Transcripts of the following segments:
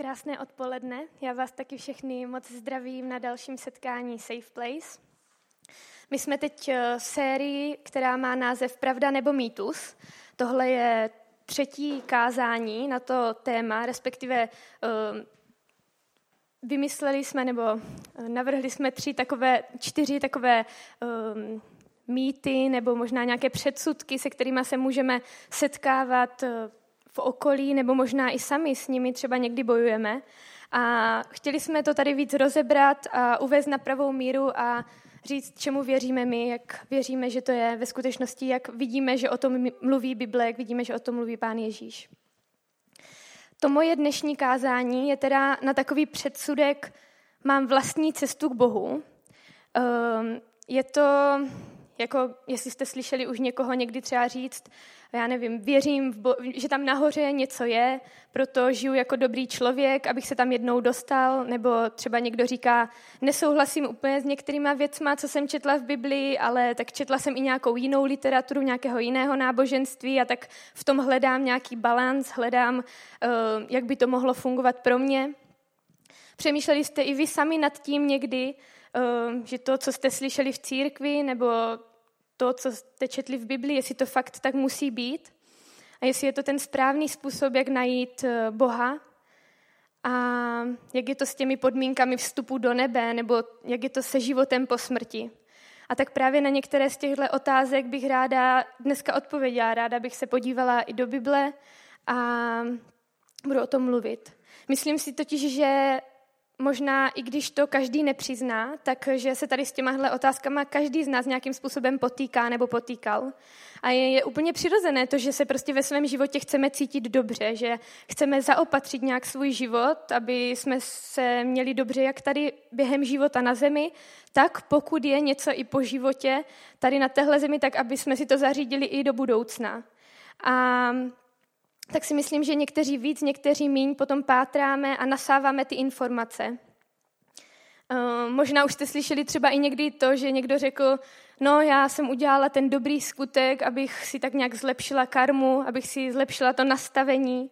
Krásné odpoledne. Já vás taky všechny moc zdravím na dalším setkání Safe Place. My jsme teď eh, v sérii, která má název Pravda nebo mýtus. Tohle je třetí kázání na to téma, respektive eh, vymysleli jsme nebo eh, navrhli jsme tři takové, čtyři takové mýty nebo možná nějaké předsudky, se kterými se můžeme setkávat v okolí, nebo možná i sami s nimi třeba někdy bojujeme. A chtěli jsme to tady víc rozebrat a uvést na pravou míru a říct, čemu věříme my, jak věříme, že to je ve skutečnosti, jak vidíme, že o tom mluví Bible, jak vidíme, že o tom mluví Pán Ježíš. To moje dnešní kázání je teda na takový předsudek, mám vlastní cestu k Bohu. Ehm, je to, jako jestli jste slyšeli už někoho někdy třeba říct, já nevím, věřím, v bo- že tam nahoře něco je, proto žiju jako dobrý člověk, abych se tam jednou dostal, nebo třeba někdo říká, nesouhlasím úplně s některýma věcma, co jsem četla v Biblii, ale tak četla jsem i nějakou jinou literaturu, nějakého jiného náboženství a tak v tom hledám nějaký balans, hledám, uh, jak by to mohlo fungovat pro mě. Přemýšleli jste i vy sami nad tím někdy, uh, že to, co jste slyšeli v církvi, nebo to, co jste četli v Biblii, jestli to fakt tak musí být a jestli je to ten správný způsob, jak najít eh, Boha a jak je to s těmi podmínkami vstupu do nebe, nebo jak je to se životem po smrti. A tak právě na některé z těchto otázek bych ráda dneska odpověděla. Ráda bych se podívala i do Bible a budu o tom mluvit. Myslím si totiž, že možná i když to každý nepřizná, takže se tady s těmahle otázkama každý z nás nějakým způsobem potýká nebo potýkal. A je, je úplně přirozené to, že se prostě ve svém životě chceme cítit dobře, že chceme zaopatřit nějak svůj život, aby jsme se měli dobře jak tady během života na zemi, tak pokud je něco i po životě tady na téhle zemi, tak aby jsme si to zařídili i do budoucna. A tak si myslím, že někteří víc, někteří míň potom pátráme a nasáváme ty informace. Uh, možná už jste slyšeli třeba i někdy to, že někdo řekl, no já jsem udělala ten dobrý skutek, abych si tak nějak zlepšila karmu, abych si zlepšila to nastavení.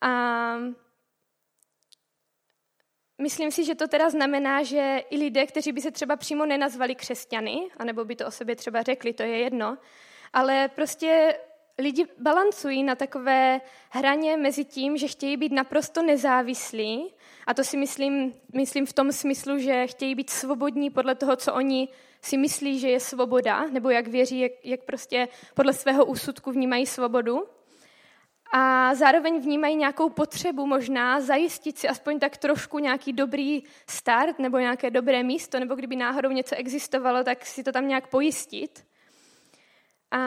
A myslím si, že to teda znamená, že i lidé, kteří by se třeba přímo nenazvali křesťany, anebo by to o sobě třeba řekli, to je jedno, ale prostě lidi balancují na takové hraně mezi tím, že chtějí být naprosto nezávislí, a to si myslím, myslím v tom smyslu, že chtějí být svobodní podle toho, co oni si myslí, že je svoboda, nebo jak věří, jak, jak prostě podle svého úsudku vnímají svobodu. A zároveň vnímají nějakou potřebu možná zajistit si aspoň tak trošku nějaký dobrý start nebo nějaké dobré místo, nebo kdyby náhodou něco existovalo, tak si to tam nějak pojistit. A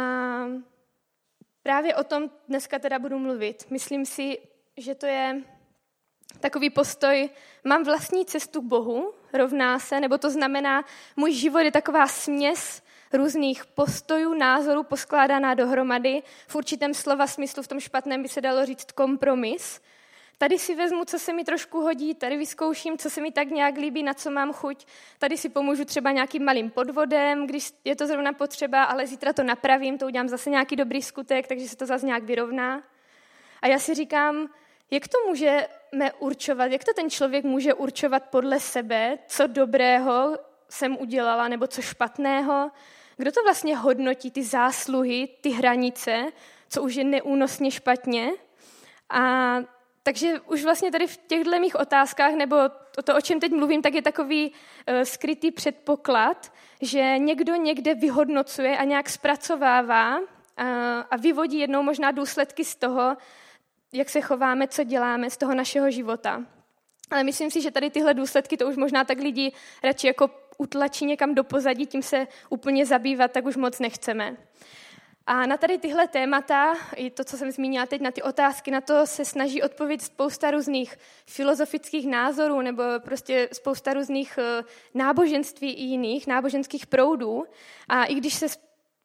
Právě o tom dneska teda budu mluvit. Myslím si, že to je takový postoj, mám vlastní cestu k Bohu, rovná se, nebo to znamená, můj život je taková směs různých postojů, názorů poskládaná dohromady. V určitém slova smyslu, v tom špatném by se dalo říct kompromis, Tady si vezmu, co se mi trošku hodí, tady vyzkouším, co se mi tak nějak líbí, na co mám chuť. Tady si pomůžu třeba nějakým malým podvodem, když je to zrovna potřeba, ale zítra to napravím, to udělám zase nějaký dobrý skutek, takže se to zase nějak vyrovná. A já si říkám, jak to můžeme určovat, jak to ten člověk může určovat podle sebe, co dobrého jsem udělala nebo co špatného, kdo to vlastně hodnotí, ty zásluhy, ty hranice, co už je neúnosně špatně. A takže už vlastně tady v těchto mých otázkách, nebo to, to, o čem teď mluvím, tak je takový uh, skrytý předpoklad, že někdo někde vyhodnocuje a nějak zpracovává uh, a vyvodí jednou možná důsledky z toho, jak se chováme, co děláme z toho našeho života. Ale myslím si, že tady tyhle důsledky, to už možná tak lidi radši jako utlačí někam do pozadí, tím se úplně zabývat, tak už moc nechceme. A na tady tyhle témata, i to, co jsem zmínila teď, na ty otázky, na to se snaží odpovědět spousta různých filozofických názorů nebo prostě spousta různých eh, náboženství i jiných náboženských proudů. A i když se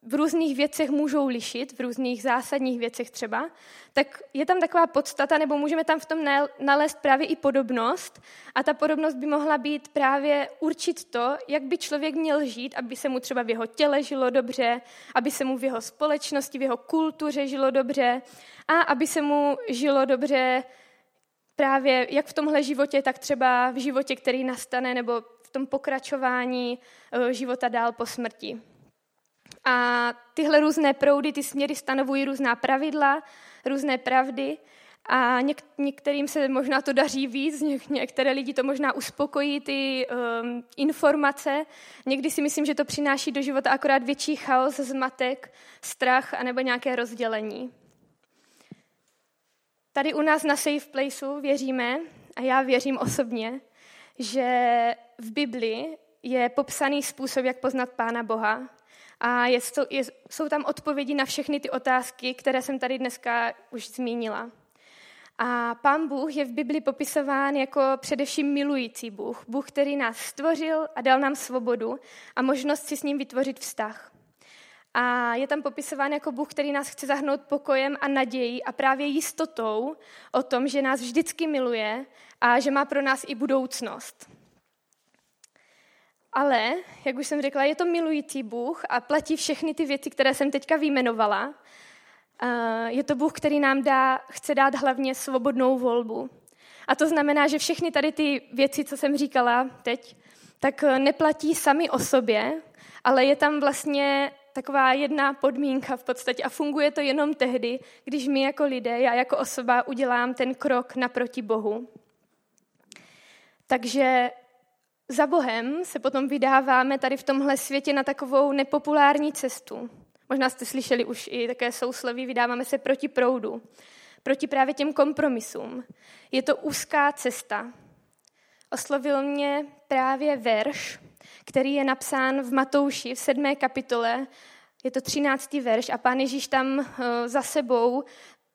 v různých věcech můžou lišit, v různých zásadních věcech třeba, tak je tam taková podstata, nebo můžeme tam v tom nalézt právě i podobnost. A ta podobnost by mohla být právě určit to, jak by člověk měl žít, aby se mu třeba v jeho těle žilo dobře, aby se mu v jeho společnosti, v jeho kultuře žilo dobře a aby se mu žilo dobře právě jak v tomhle životě, tak třeba v životě, který nastane, nebo v tom pokračování eh, života dál po smrti. A tyhle různé proudy, ty směry stanovují různá pravidla, různé pravdy a něk- některým se možná to daří víc, něk- některé lidi to možná uspokojí, ty um, informace. Někdy si myslím, že to přináší do života akorát větší chaos, zmatek, strach anebo nějaké rozdělení. Tady u nás na Safe Placeu věříme, a já věřím osobně, že v Bibli je popsaný způsob, jak poznat Pána Boha. A je, je, jsou tam odpovědi na všechny ty otázky, které jsem tady dneska už zmínila. A pán Bůh je v Bibli popisován jako především milující Bůh. Bůh, který nás stvořil a dal nám svobodu a možnost si s ním vytvořit vztah. A je tam popisován jako Bůh, který nás chce zahnout pokojem a nadějí a právě jistotou o tom, že nás vždycky miluje a že má pro nás i budoucnost. Ale, jak už jsem řekla, je to milující Bůh a platí všechny ty věci, které jsem teďka vyjmenovala. Je to Bůh, který nám dá, chce dát hlavně svobodnou volbu. A to znamená, že všechny tady ty věci, co jsem říkala teď, tak neplatí sami o sobě, ale je tam vlastně taková jedna podmínka v podstatě a funguje to jenom tehdy, když my jako lidé, já jako osoba udělám ten krok naproti Bohu. Takže za Bohem se potom vydáváme tady v tomhle světě na takovou nepopulární cestu. Možná jste slyšeli už i také sousloví, vydáváme se proti proudu, proti právě těm kompromisům. Je to úzká cesta. Oslovil mě právě verš, který je napsán v Matouši v sedmé kapitole. Je to třináctý verš a pán Ježíš tam eh, za sebou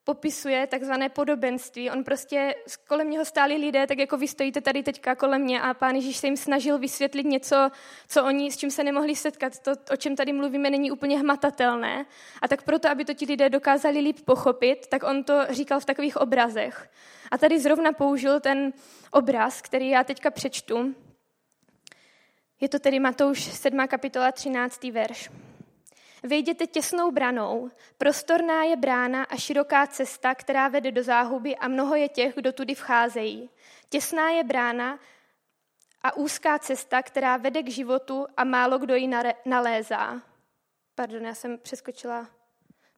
popisuje takzvané podobenství. On prostě, kolem něho stáli lidé, tak jako vy stojíte tady teďka kolem mě a pán Ježíš se jim snažil vysvětlit něco, co oni, s čím se nemohli setkat. To, o čem tady mluvíme, není úplně hmatatelné. A tak proto, aby to ti lidé dokázali líp pochopit, tak on to říkal v takových obrazech. A tady zrovna použil ten obraz, který já teďka přečtu. Je to tedy Matouš 7. kapitola 13. verš. Vejděte těsnou branou, prostorná je brána a široká cesta, která vede do záhuby a mnoho je těch, kdo tudy vcházejí. Těsná je brána a úzká cesta, která vede k životu a málo kdo ji nalézá. Pardon, já jsem přeskočila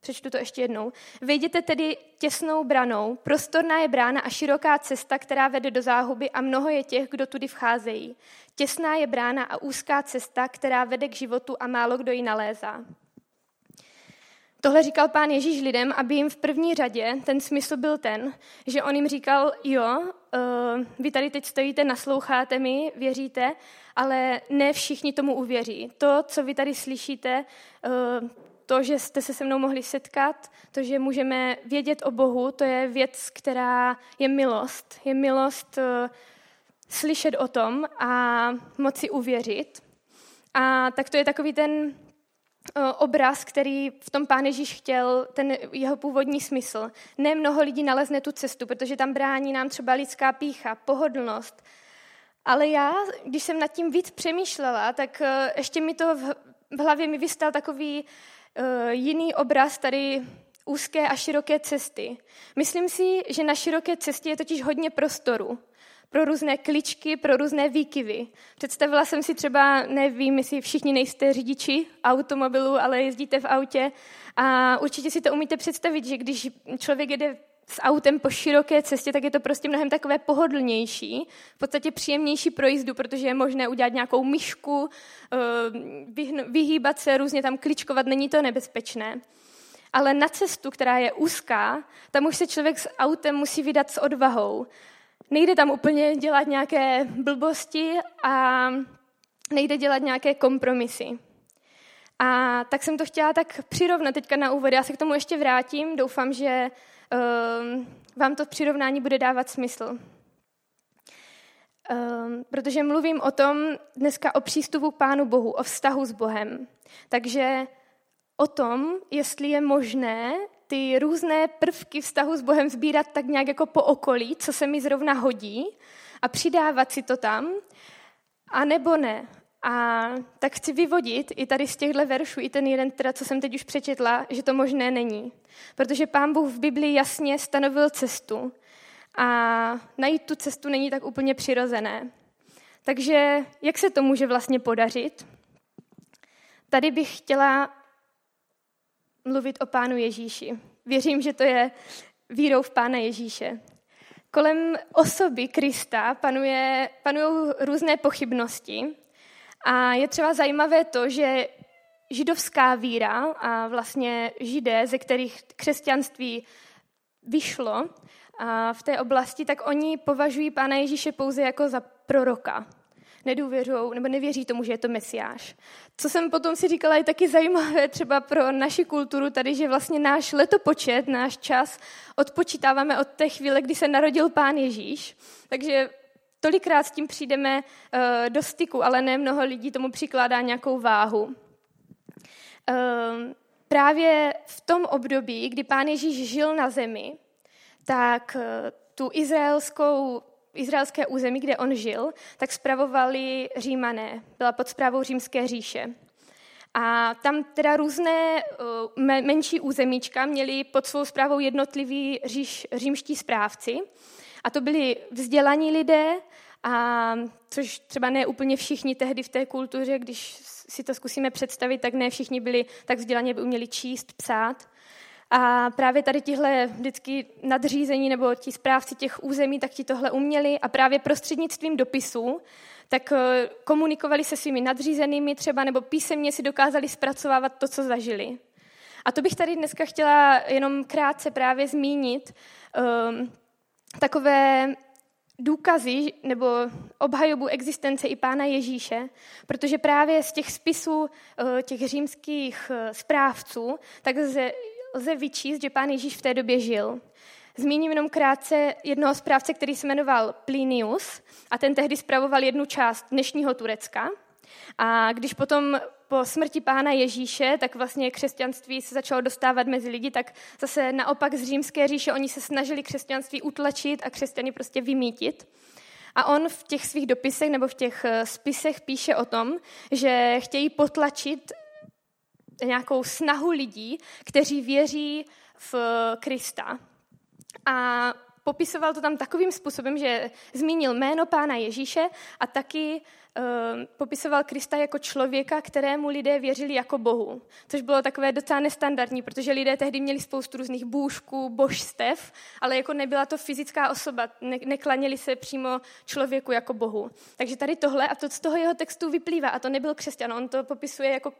Přečtu to ještě jednou. Vejděte tedy těsnou branou, prostorná je brána a široká cesta, která vede do záhuby a mnoho je těch, kdo tudy vcházejí. Těsná je brána a úzká cesta, která vede k životu a málo kdo ji nalézá. Tohle říkal pán Ježíš lidem, aby jim v první řadě ten smysl byl ten, že on jim říkal, jo, uh, vy tady teď stojíte, nasloucháte mi, věříte, ale ne všichni tomu uvěří. To, co vy tady slyšíte, uh, to, že jste se se mnou mohli setkat, to, že můžeme vědět o Bohu, to je věc, která je milost. Je milost uh, slyšet o tom a moci uvěřit. A tak to je takový ten obraz, který v tom pán Ježíš chtěl, ten jeho původní smysl. Ne mnoho lidí nalezne tu cestu, protože tam brání nám třeba lidská pícha, pohodlnost. Ale já, když jsem nad tím víc přemýšlela, tak e, ještě mi to v, hlavě mi vystal takový uh, jiný obraz tady úzké a široké cesty. Myslím si, že na široké cestě je totiž hodně prostoru pro různé kličky, pro různé výkyvy. Představila jsem si třeba, nevím, jestli všichni nejste řidiči automobilu, ale jezdíte v autě a určitě si to umíte představit, že když člověk jede s autem po široké cestě, tak je to prostě mnohem takové pohodlnější, v podstatě příjemnější pro jízdu, protože je možné udělat nějakou myšku, eh, vyhýbat se, různě tam kličkovat, není to nebezpečné. Ale na cestu, která je úzká, tam už se člověk s autem musí vydat s odvahou. Nejde tam úplně dělat nějaké blbosti a nejde dělat nějaké kompromisy. A tak jsem to chtěla tak přirovnat teďka na úvod. Já se k tomu ještě vrátím. Doufám, že uh, vám to přirovnání bude dávat smysl. Um, protože mluvím o tom dneska o přístupu k Pánu Bohu, o vztahu s Bohem. Takže o tom, jestli je možné ty různé prvky vztahu s Bohem sbírat tak nějak jako po okolí, co se mi zrovna hodí a přidávat si to tam, a nebo ne. A tak chci vyvodit i tady z těchto veršů, i ten jeden, teda, co jsem teď už přečetla, že to možné není. Protože pán Bůh v Biblii jasně stanovil cestu a najít tu cestu není tak úplně přirozené. Takže jak se to může vlastně podařit? Tady bych chtěla mluvit o Pánu Ježíši. Věřím, že to je vírou v Pána Ježíše. Kolem osoby Krista panuje, panují různé pochybnosti a je třeba zajímavé to, že židovská víra a vlastně židé, ze kterých křesťanství vyšlo a v té oblasti, tak oni považují Pána Ježíše pouze jako za proroka nedůvěřují nebo nevěří tomu, že je to mesiáš. Co jsem potom si říkala, je taky zajímavé třeba pro naši kulturu tady, že vlastně náš letopočet, náš čas odpočítáváme od té chvíle, kdy se narodil pán Ježíš. Takže tolikrát s tím přijdeme uh, do styku, ale ne mnoho lidí tomu přikládá nějakou váhu. Uh, právě v tom období, kdy pán Ježíš žil na zemi, tak uh, tu izraelskou izraelské území, kde on žil, tak spravovali římané. Byla pod zprávou římské říše. A tam teda různé uh, menší územíčka měli pod svou zprávou jednotliví říš, římští správci. A to byli vzdělaní lidé, a což třeba ne úplně všichni tehdy v té kultuře, když si to zkusíme představit, tak ne všichni byli tak vzdělaní, aby uměli číst, psát. A právě tady tihle vždycky nadřízení nebo ti správci těch území, tak ti tohle uměli a právě prostřednictvím dopisů tak eh, komunikovali se svými nadřízenými třeba nebo písemně si dokázali zpracovávat to, co zažili. A to bych tady dneska chtěla jenom krátce právě zmínit um, takové důkazy nebo obhajobu existence i pána Ježíše, protože právě z těch spisů eh, těch římských eh, správců tak lze vyčíst, že pán Ježíš v té době žil. Zmíním jenom krátce jednoho správce, který se jmenoval Plinius a ten tehdy spravoval jednu část dnešního Turecka. A když potom po smrti pána Ježíše, tak vlastně křesťanství se začalo dostávat mezi lidi, tak zase naopak z římské říše oni se snažili křesťanství utlačit a křesťany prostě vymítit. A on v těch svých dopisech nebo v těch eh, spisech píše o tom, že chtějí potlačit nějakou snahu lidí, kteří věří v Krista. A popisoval to tam takovým způsobem, že zmínil jméno pána Ježíše a taky uh, popisoval Krista jako člověka, kterému lidé věřili jako Bohu. Což bylo takové docela nestandardní, protože lidé tehdy měli spoustu různých bůžků, božstev, ale jako nebyla to fyzická osoba, ne- neklaněli se přímo člověku jako Bohu. Takže tady tohle a to z toho jeho textu vyplývá, a to nebyl křesťan, on to popisuje jako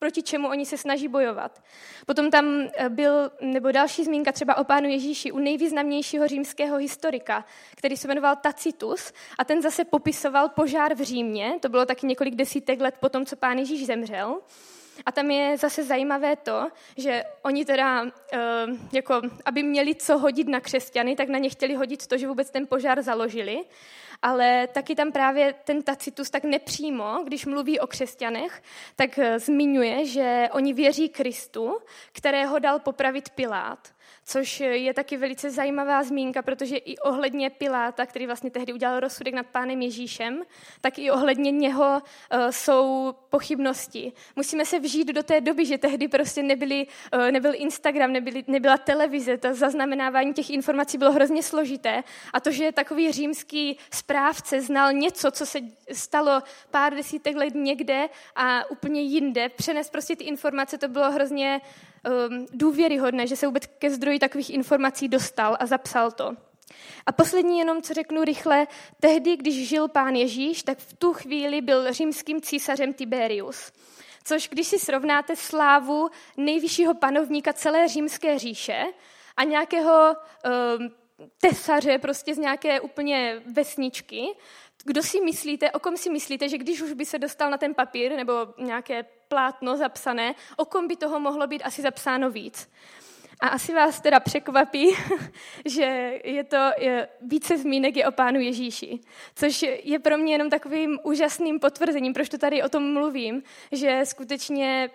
proti čemu oni se snaží bojovat. Potom tam eh, byl, nebo další zmínka třeba o pánu Ježíši u nejvýznamnějšího římského historika, který se jmenoval Tacitus a ten zase popisoval požár v Římě, to bylo taky několik desítek let potom, co pán Ježíš zemřel. A tam je zase zajímavé to, že oni teda, eh, jako, aby měli co hodit na křesťany, tak na ně chtěli hodit to, že vůbec ten požár založili ale taky tam právě ten Tacitus tak nepřímo, když mluví o křesťanech, tak eh, zmiňuje, že oni věří Kristu, kterého dal popravit Pilát což je taky velice zajímavá zmínka, protože i ohledně Piláta, který vlastně tehdy udělal rozsudek nad pánem Ježíšem, tak i ohledně něho uh, jsou pochybnosti. Musíme se vžít do té doby, že tehdy prostě nebyly, nebyl Instagram, nebyly, nebyla televize, to zaznamenávání těch informací bylo hrozně složité. A to, že takový římský správce znal něco, co se stalo pár desítek let někde a úplně jinde, přenes prostě ty informace, to bylo hrozně um, důvěryhodné, že se vůbec ke zdroji takových informací dostal a zapsal to. A poslední jenom, co řeknu rychle, tehdy, když žil pán Ježíš, tak v tu chvíli byl římským císařem Tiberius. Což když si srovnáte slávu nejvyššího panovníka celé římské říše a nějakého um, tesaře prostě z nějaké úplně vesničky, kdo si myslíte, o kom si myslíte, že když už by se dostal na ten papír nebo nějaké plátno zapsané, o kom by toho mohlo být asi zapsáno víc? A asi vás teda překvapí, že je to je, více zmínek je o Pánu Ježíši, což je pro mě jenom takovým úžasným potvrzením, proč to tady o tom mluvím, že skutečně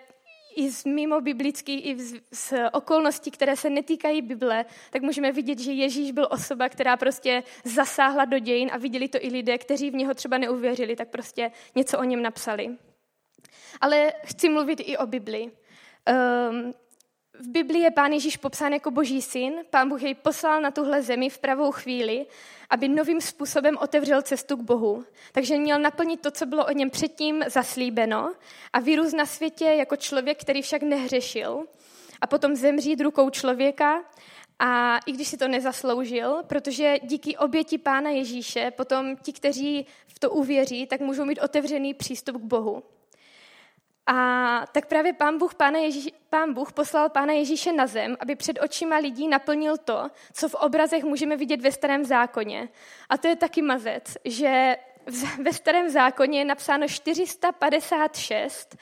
i z mimo biblických, i z, z okolností, které se netýkají Bible, tak můžeme vidět, že Ježíš byl osoba, která prostě zasáhla do dějin a viděli to i lidé, kteří v něho třeba neuvěřili, tak prostě něco o něm napsali. Ale chci mluvit i o Bibli. Um, v Biblii je Pán Ježíš popsán jako boží syn, Pán Bůh jej poslal na tuhle zemi v pravou chvíli, aby novým způsobem otevřel cestu k Bohu. Takže měl naplnit to, co bylo o něm předtím zaslíbeno a vyrůst na světě jako člověk, který však nehřešil a potom zemřít rukou člověka a i když si to nezasloužil, protože díky oběti Pána Ježíše potom ti, kteří v to uvěří, tak můžou mít otevřený přístup k Bohu. A tak právě pán Bůh, pána Ježíš, pán Bůh poslal Pána Ježíše na zem, aby před očima lidí naplnil to, co v obrazech můžeme vidět ve starém zákoně. A to je taky mazec, že ve starém zákoně je napsáno 456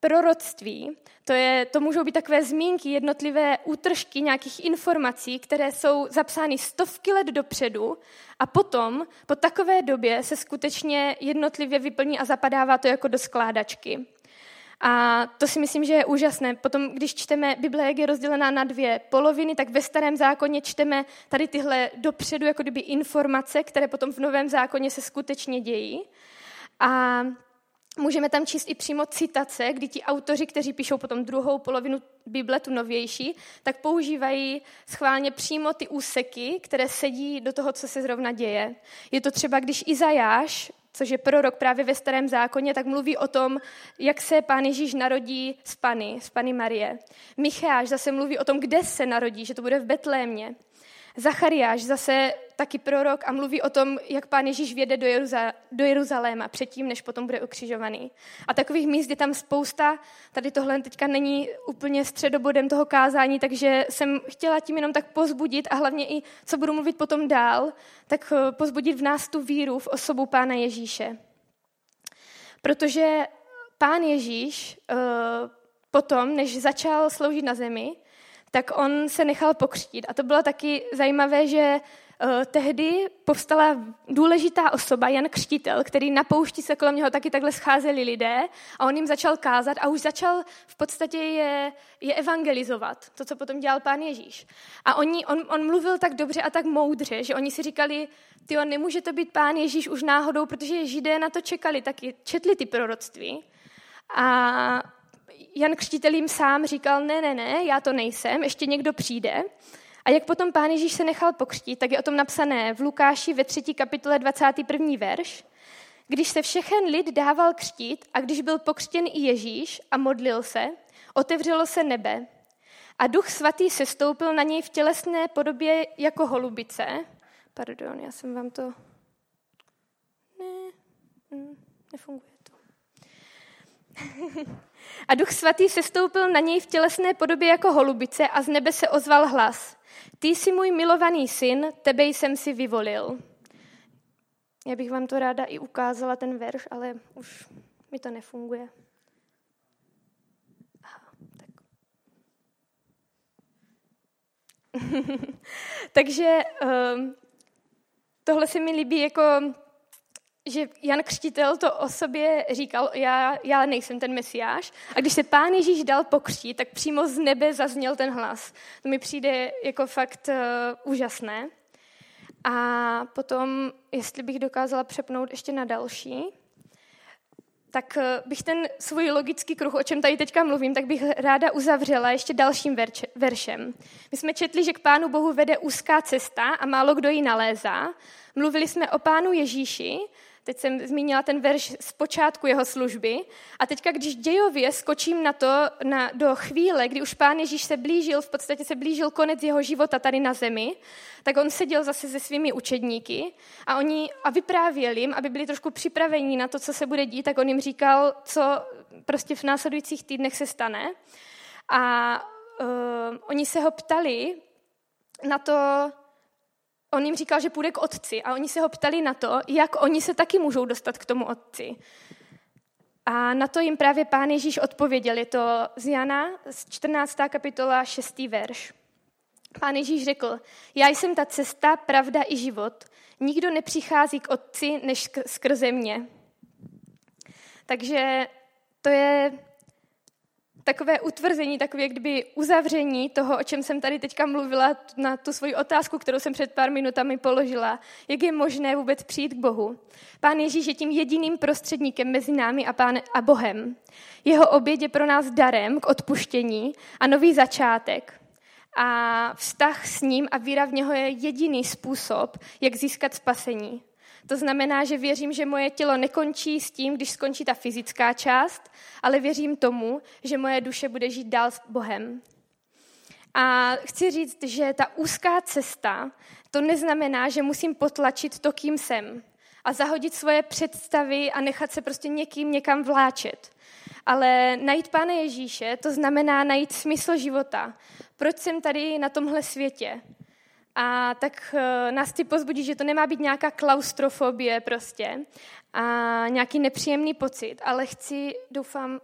proroctví. To, je, to můžou být takové zmínky, jednotlivé útržky nějakých informací, které jsou zapsány stovky let dopředu a potom, po takové době, se skutečně jednotlivě vyplní a zapadává to jako do skládačky. A to si myslím, že je úžasné. Potom, když čteme Bible, jak je rozdělená na dvě poloviny, tak ve starém zákoně čteme tady tyhle dopředu jako kdyby informace, které potom v novém zákoně se skutečně dějí. A Můžeme tam číst i přímo citace, kdy ti autoři, kteří píšou potom druhou polovinu Bible, tu novější, tak používají schválně přímo ty úseky, které sedí do toho, co se zrovna děje. Je to třeba, když Izajáš, což je prorok právě ve starém zákoně, tak mluví o tom, jak se pán Ježíš narodí z Pany, z Pany Marie. Micháš zase mluví o tom, kde se narodí, že to bude v Betlémě. Zachariáš zase taky prorok a mluví o tom, jak pán Ježíš věde do, Jeruza, do Jeruzaléma předtím, než potom bude ukřižovaný. A takových míst je tam spousta. Tady tohle teďka není úplně středobodem toho kázání, takže jsem chtěla tím jenom tak pozbudit a hlavně i, co budu mluvit potom dál, tak eh, pozbudit v nás tu víru v osobu pána Ježíše. Protože pán Ježíš uh, potom, než začal sloužit na zemi, tak on se nechal pokřtít. A to bylo taky zajímavé, že uh, tehdy povstala důležitá osoba, Jan Křtitel, který na poušti se kolem něho taky takhle scházeli lidé a on jim začal kázat a už začal v podstatě je, je evangelizovat, to, co potom dělal pán Ježíš. A oni, on, on mluvil tak dobře a tak moudře, že oni si říkali, ty nemůže to být pán Ježíš už náhodou, protože židé na to čekali, taky četli ty proroctví. A Jan Křtitel jim sám říkal, ne, ne, ne, já to nejsem, ještě někdo přijde. A jak potom pán Ježíš se nechal pokřtít, tak je o tom napsané v Lukáši ve třetí kapitole 21. verš. Když se všechen lid dával křtít a když byl pokřtěn i Ježíš a modlil se, otevřelo se nebe. A duch svatý se stoupil na něj v tělesné podobě jako holubice. Pardon, já jsem vám to... Ne, hm, nefunguje to. A duch svatý sestoupil na něj v tělesné podobě jako holubice a z nebe se ozval hlas. Ty jsi můj milovaný syn, tebe jsem si vyvolil. Já bych vám to ráda i ukázala, ten verš, ale už mi to nefunguje. Takže um, tohle se mi líbí jako že Jan Křtitel to o sobě říkal, já, já nejsem ten mesiáš. A když se pán Ježíš dal pokřtít, tak přímo z nebe zazněl ten hlas. To mi přijde jako fakt uh, úžasné. A potom, jestli bych dokázala přepnout ještě na další, tak eh, bych ten svůj logický kruh, o čem tady teďka mluvím, tak bych ráda uzavřela ještě dalším verče, veršem. My jsme četli, že k Pánu Bohu vede úzká cesta a málo kdo ji nalézá. Mluvili jsme o Pánu Ježíši, Teď jsem zmínila ten verš z počátku jeho služby. A teďka, když dějově skočím na to, na, do chvíle, kdy už pán Ježíš se blížil, v podstatě se blížil konec jeho života tady na zemi, tak on seděl zase se svými učedníky a oni a vyprávěl jim, aby byli trošku připraveni na to, co se bude dít, tak on jim říkal, co prostě v následujících týdnech se stane. A uh, oni se ho ptali na to, on jim říkal, že půjde k otci a oni se ho ptali na to, jak oni se taky můžou dostat k tomu otci. A na to jim právě pán Ježíš odpověděl. Je to z Jana, z 14. kapitola, 6. verš. Pán Ježíš řekl, já jsem ta cesta, pravda i život. Nikdo nepřichází k otci, než skrze mě. Takže to je takové utvrzení, takové kdyby uzavření toho, o čem jsem tady teďka mluvila na tu svoji otázku, kterou jsem před pár minutami položila. Jak je možné vůbec přijít k Bohu? Pán Ježíš je tím jediným prostředníkem mezi námi a, pán, a Bohem. Jeho oběd je pro nás darem k odpuštění a nový začátek. A vztah s ním a víra v něho je jediný způsob, jak získat spasení. To znamená, že věřím, že moje tělo nekončí s tím, když skončí ta fyzická část, ale věřím tomu, že moje duše bude žít dál s Bohem. A chci říct, že ta úzká cesta, to neznamená, že musím potlačit to, kým jsem a zahodit svoje představy a nechat se prostě někým někam vláčet. Ale najít Pána Ježíše, to znamená najít smysl života. Proč jsem tady na tomhle světě? A tak uh, nás chci pozbudit, že to nemá být nějaká klaustrofobie prostě a nějaký nepříjemný pocit, ale chci, doufám,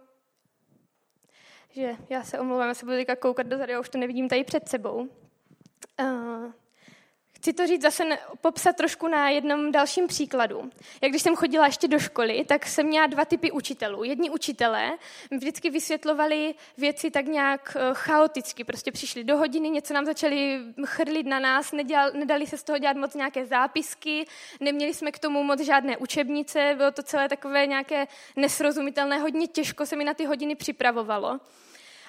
že já se omlouvám, já se budu teďka koukat dozadu, já už to nevidím tady před sebou. Uh, Chci to říct zase popsat trošku na jednom dalším příkladu. Jak když jsem chodila ještě do školy, tak jsem měla dva typy učitelů. Jedni učitelé vždycky vysvětlovali věci tak nějak eh, chaoticky. Prostě přišli do hodiny, něco nám začali chrlit na nás, nedělali, nedali se z toho dělat moc nějaké zápisky, neměli jsme k tomu moc žádné učebnice, bylo to celé takové nějaké nesrozumitelné, hodně těžko se mi na ty hodiny připravovalo.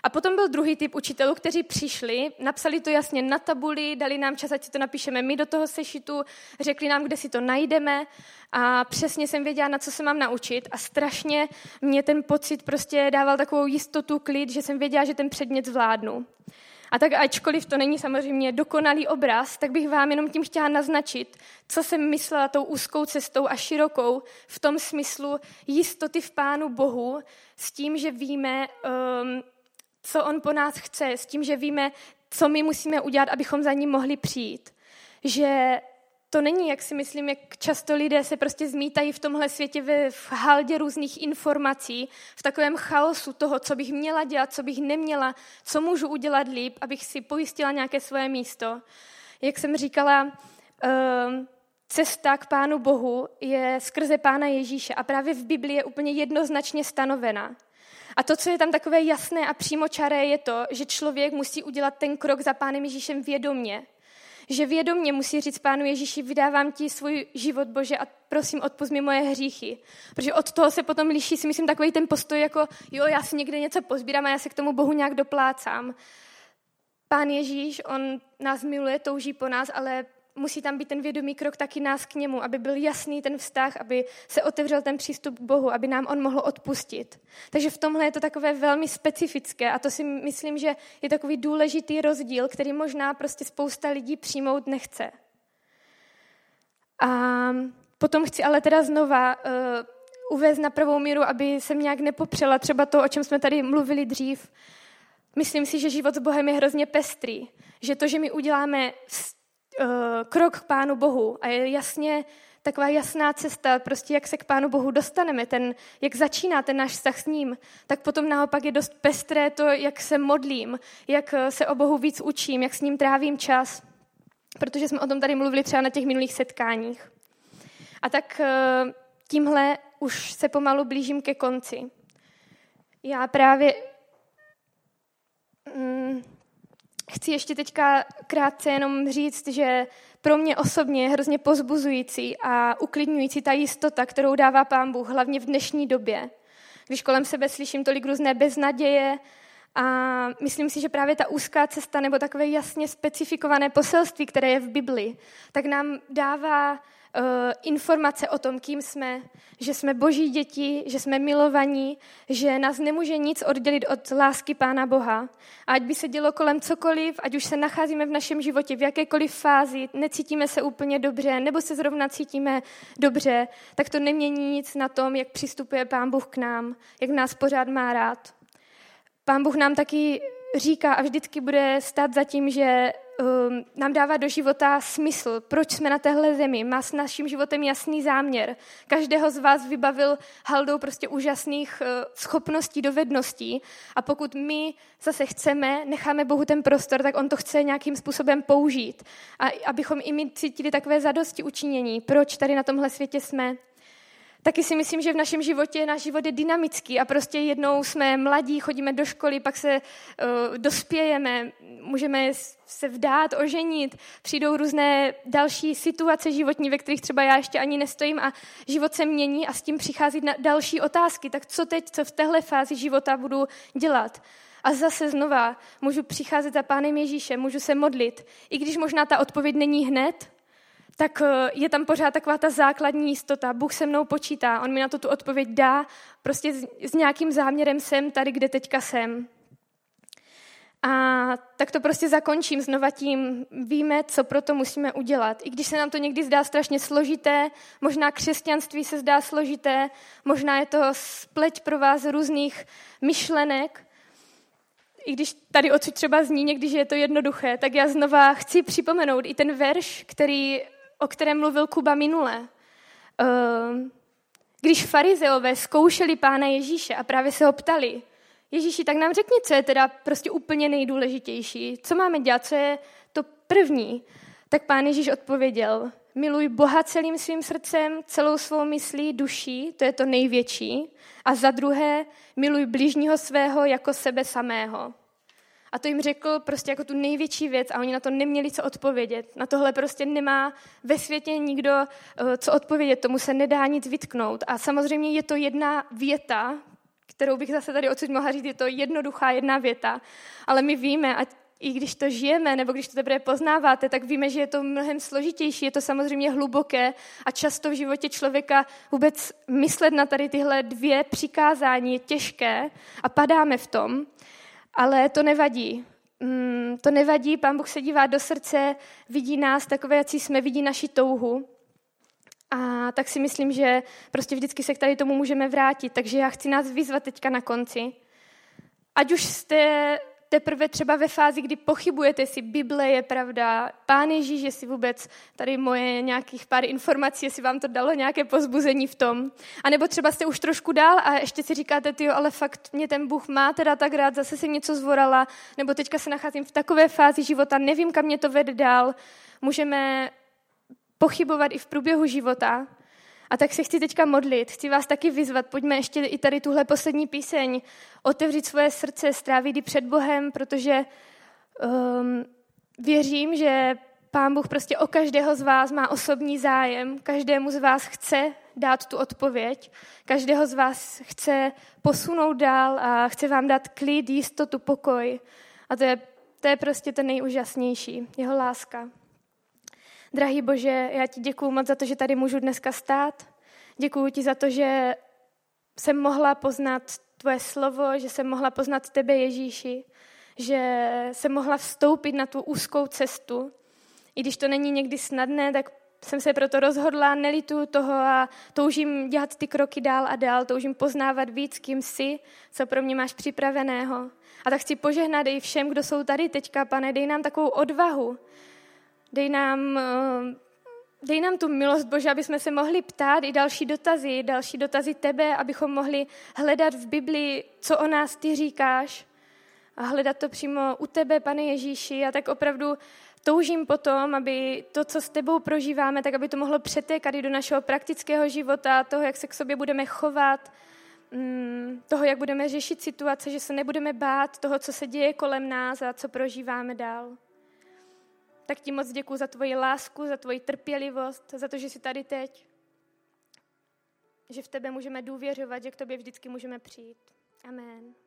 A potom byl druhý typ učitelů, kteří přišli, napsali to jasně na tabuli, dali nám čas, ať si to napíšeme my do toho sešitu, řekli nám, kde si to najdeme a přesně jsem věděla, na co se mám naučit a strašně mě ten pocit prostě dával takovou jistotu, klid, že jsem věděla, že ten předmět zvládnu. A tak ačkoliv to není samozřejmě dokonalý obraz, tak bych vám jenom tím chtěla naznačit, co jsem myslela tou úzkou cestou a širokou v tom smyslu jistoty v Pánu Bohu s tím, že víme, um, co on po nás chce, s tím, že víme, co my musíme udělat, abychom za ním mohli přijít. Že to není, jak si myslím, jak často lidé se prostě zmítají v tomhle světě ve, v haldě různých informací, v takovém chaosu toho, co bych měla dělat, co bych neměla, co můžu udělat líp, abych si pojistila nějaké svoje místo. Jak jsem říkala, ehm, cesta k Pánu Bohu je skrze Pána Ježíše a právě v Biblii je úplně jednoznačně stanovena. A to, co je tam takové jasné a přímočaré, je to, že člověk musí udělat ten krok za Pánem Ježíšem vědomně. Že vědomně musí říct Pánu Ježíši, vydávám ti svůj život, Bože, a prosím, odpust mi moje hříchy. Protože od toho se potom liší, si myslím, takový ten postoj, jako jo, já si někde něco pozbírám a já se k tomu Bohu nějak doplácám. Pán Ježíš, on nás miluje, touží po nás, ale musí tam být ten vědomý krok taky nás k němu, aby byl jasný ten vztah, aby se otevřel ten přístup k Bohu, aby nám on mohl odpustit. Takže v tomhle je to takové velmi specifické a to si myslím, že je takový důležitý rozdíl, který možná prostě spousta lidí přijmout nechce. A potom chci ale teda znova uh, uvést na pravou míru, aby jsem nějak nepopřela třeba to, o čem jsme tady mluvili dřív. Myslím si, že život s Bohem je hrozně pestrý. Že to, že my uděláme krok k Pánu Bohu a je jasně taková jasná cesta, prostě jak se k Pánu Bohu dostaneme, ten, jak začíná ten náš vztah s ním, tak potom naopak je dost pestré to, jak se modlím, jak eh, se o Bohu víc učím, jak s ním trávím čas, protože jsme o tom tady mluvili třeba na těch minulých setkáních. A tak eh, tímhle už se pomalu blížím ke konci. Já právě mm, chci ještě teďka krátce jenom říct, že pro mě osobně je hrozně pozbuzující a uklidňující ta jistota, kterou dává Pán Bůh, hlavně v dnešní době, když kolem sebe slyším tolik různé beznaděje a myslím si, že právě ta úzká cesta nebo takové jasně specifikované poselství, které je v Bibli, tak nám dává Eh, informace o tom, kým jsme, že jsme boží děti, že jsme milovaní, že nás nemůže nic oddělit od lásky Pána Boha. A ať by se dělo kolem cokoliv, ať už se nacházíme v našem životě v jakékoliv fázi, necítíme se úplně dobře, nebo se zrovna cítíme dobře, tak to nemění nic na tom, jak přistupuje Pán Bůh k nám, jak nás pořád má rád. Pán Bůh nám taky říká a vždycky bude stát za tím, že um, nám dává do života smysl, proč jsme na téhle zemi. Má s naším životem jasný záměr. Každého z vás vybavil haldou prostě úžasných uh, schopností, dovedností a pokud my zase chceme, necháme Bohu ten prostor, tak on to chce nějakým způsobem použít. A abychom i my cítili takové zadosti učinění, proč tady na tomhle světě jsme. Taky si myslím, že v našem životě náš život je dynamický a prostě jednou jsme mladí, chodíme do školy, pak se uh, dospějeme, můžeme se vdát, oženit, přijdou různé další situace životní, ve kterých třeba já ještě ani nestojím a život se mění a s tím přichází na další otázky. Tak co teď, co v téhle fázi života budu dělat? A zase znova můžu přicházet za Pánem Ježíšem, můžu se modlit. I když možná ta odpověď není hned, tak eh, je tam pořád taková ta základní jistota. Bůh se mnou počítá, on mi na to tu odpověď dá, prostě s, nějakým záměrem jsem tady, kde teďka jsem. A tak to prostě zakončím znova tím, víme, co pro to musíme udělat. I když se nám to někdy zdá strašně složité, možná křesťanství se zdá složité, možná je to spleť pro vás různých myšlenek, i když tady odsud třeba zní někdy, že je to jednoduché, tak já znova chci připomenout i ten verš, který o kterém mluvil Kuba minule. Ehm, když farizeové zkoušeli pána Ježíše a právě se ho ptali, Ježíši, tak nám řekni, co je teda prostě úplně nejdůležitější, co máme dělat, co je to první. Tak pán Ježíš odpověděl, miluj Boha celým svým srdcem, celou svou myslí, duší, to je to největší. A za druhé, miluj bližního svého jako sebe samého. A to jim řekl prostě jako tu největší věc a oni na to neměli co odpovědět. Na tohle prostě nemá ve světě nikdo eh, co odpovědět, tomu se nedá nic vytknout. A samozřejmě je to jedna věta, kterou bych zase tady odsud mohla říct, je to jednoduchá jedna věta, ale my víme, a i když to žijeme, nebo když to teprve poznáváte, tak víme, že je to mnohem složitější, je to samozřejmě hluboké a často v životě člověka vůbec myslet na tady tyhle dvě přikázání je těžké a padáme v tom. Ale to nevadí. Mm, to nevadí, pán Bůh se dívá do srdce, vidí nás takové, jak jsme, vidí naši touhu. A tak si myslím, že prostě vždycky se k tady tomu můžeme vrátit. Takže já chci nás vyzvat teďka na konci. Ať už jste teprve třeba ve fázi, kdy pochybujete si, Bible je pravda, Pán Ježíš, jestli vůbec tady moje nějakých pár informací, jestli vám to dalo nějaké pozbuzení v tom. A nebo třeba jste už trošku dál a ještě si říkáte, ty ale fakt mě ten Bůh má teda tak rád, zase jsem něco zvorala, nebo teďka se nacházím v takové fázi života, nevím, kam mě to vede dál. Můžeme pochybovat i v průběhu života, a tak se chci teďka modlit, chci vás taky vyzvat, pojďme ještě i tady tuhle poslední píseň, otevřít svoje srdce, strávit ji před Bohem, protože um, věřím, že Pán Bůh prostě o každého z vás má osobní zájem, každému z vás chce dát tu odpověď, každého z vás chce posunout dál a chce vám dát klid, jistotu, pokoj. A to je, to je prostě to nejúžasnější, jeho láska. Drahý Bože, já ti děkuju moc za to, že tady můžu dneska stát. Děkuju ti za to, že jsem mohla poznat tvoje slovo, že jsem mohla poznat tebe, Ježíši, že jsem mohla vstoupit na tu úzkou cestu. I když to není někdy snadné, tak jsem se proto rozhodla, nelitu toho a toužím dělat ty kroky dál a dál, toužím poznávat víc, kým jsi, co pro mě máš připraveného. A tak chci požehnat i všem, kdo jsou tady teďka, pane, dej nám takovou odvahu, Dej nám, eh, dej nám tu milost, Bože, aby jsme se mohli ptát i další dotazy, další dotazy tebe, abychom mohli hledat v Biblii, co o nás ty říkáš a hledat to přímo u tebe, pane Ježíši. A tak opravdu toužím potom, aby to, co s tebou prožíváme, tak aby to mohlo přetékat i do našeho praktického života, toho, jak se k sobě budeme chovat, mm, toho, jak budeme řešit situace, že se nebudeme bát toho, co se děje kolem nás a co prožíváme dál tak ti moc děkuji za tvoji lásku, za tvoji trpělivost, za to, že jsi tady teď. Že v tebe můžeme důvěřovat, že k tobě vždycky můžeme přijít. Amen.